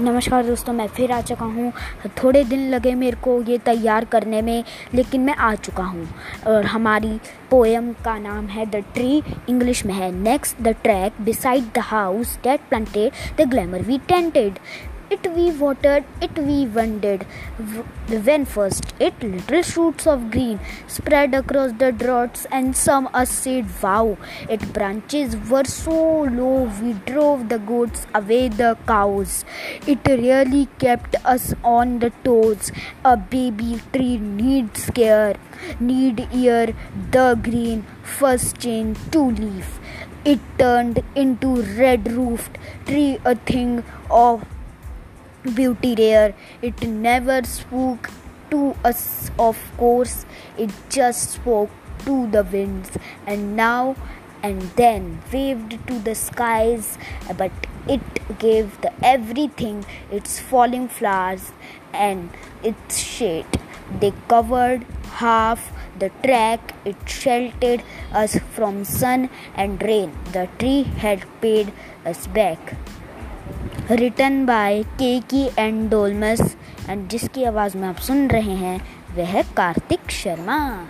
नमस्कार दोस्तों, मैं फिर आ चुका हूँ। थोड़े दिन लगे मेरे को ये तैयार करने में, लेकिन मैं आ चुका हूँ। और हमारी पोएम का नाम है द ट्री इंग्लिश में है। Next the track beside the house that planted the glamour we tended It we watered, it we wended. When first it little shoots of green spread across the droughts, and some us said, Wow! Its branches were so low, we drove the goats away the cows. It really kept us on the toes. A baby tree needs care, need ear the green first change to leaf. It turned into red roofed tree, a thing of beauty rare. It never spoke to us, of course, it just spoke to the winds and now and then waved to the skies, but it gave the everything its falling flowers and its shade. They covered half the track, it sheltered us from sun and rain. The tree had paid us back. Return by K की and डोलमस। And जिसकी आवाज़ में आप सुन रहे हैं, वह कार्तिक शर्मा।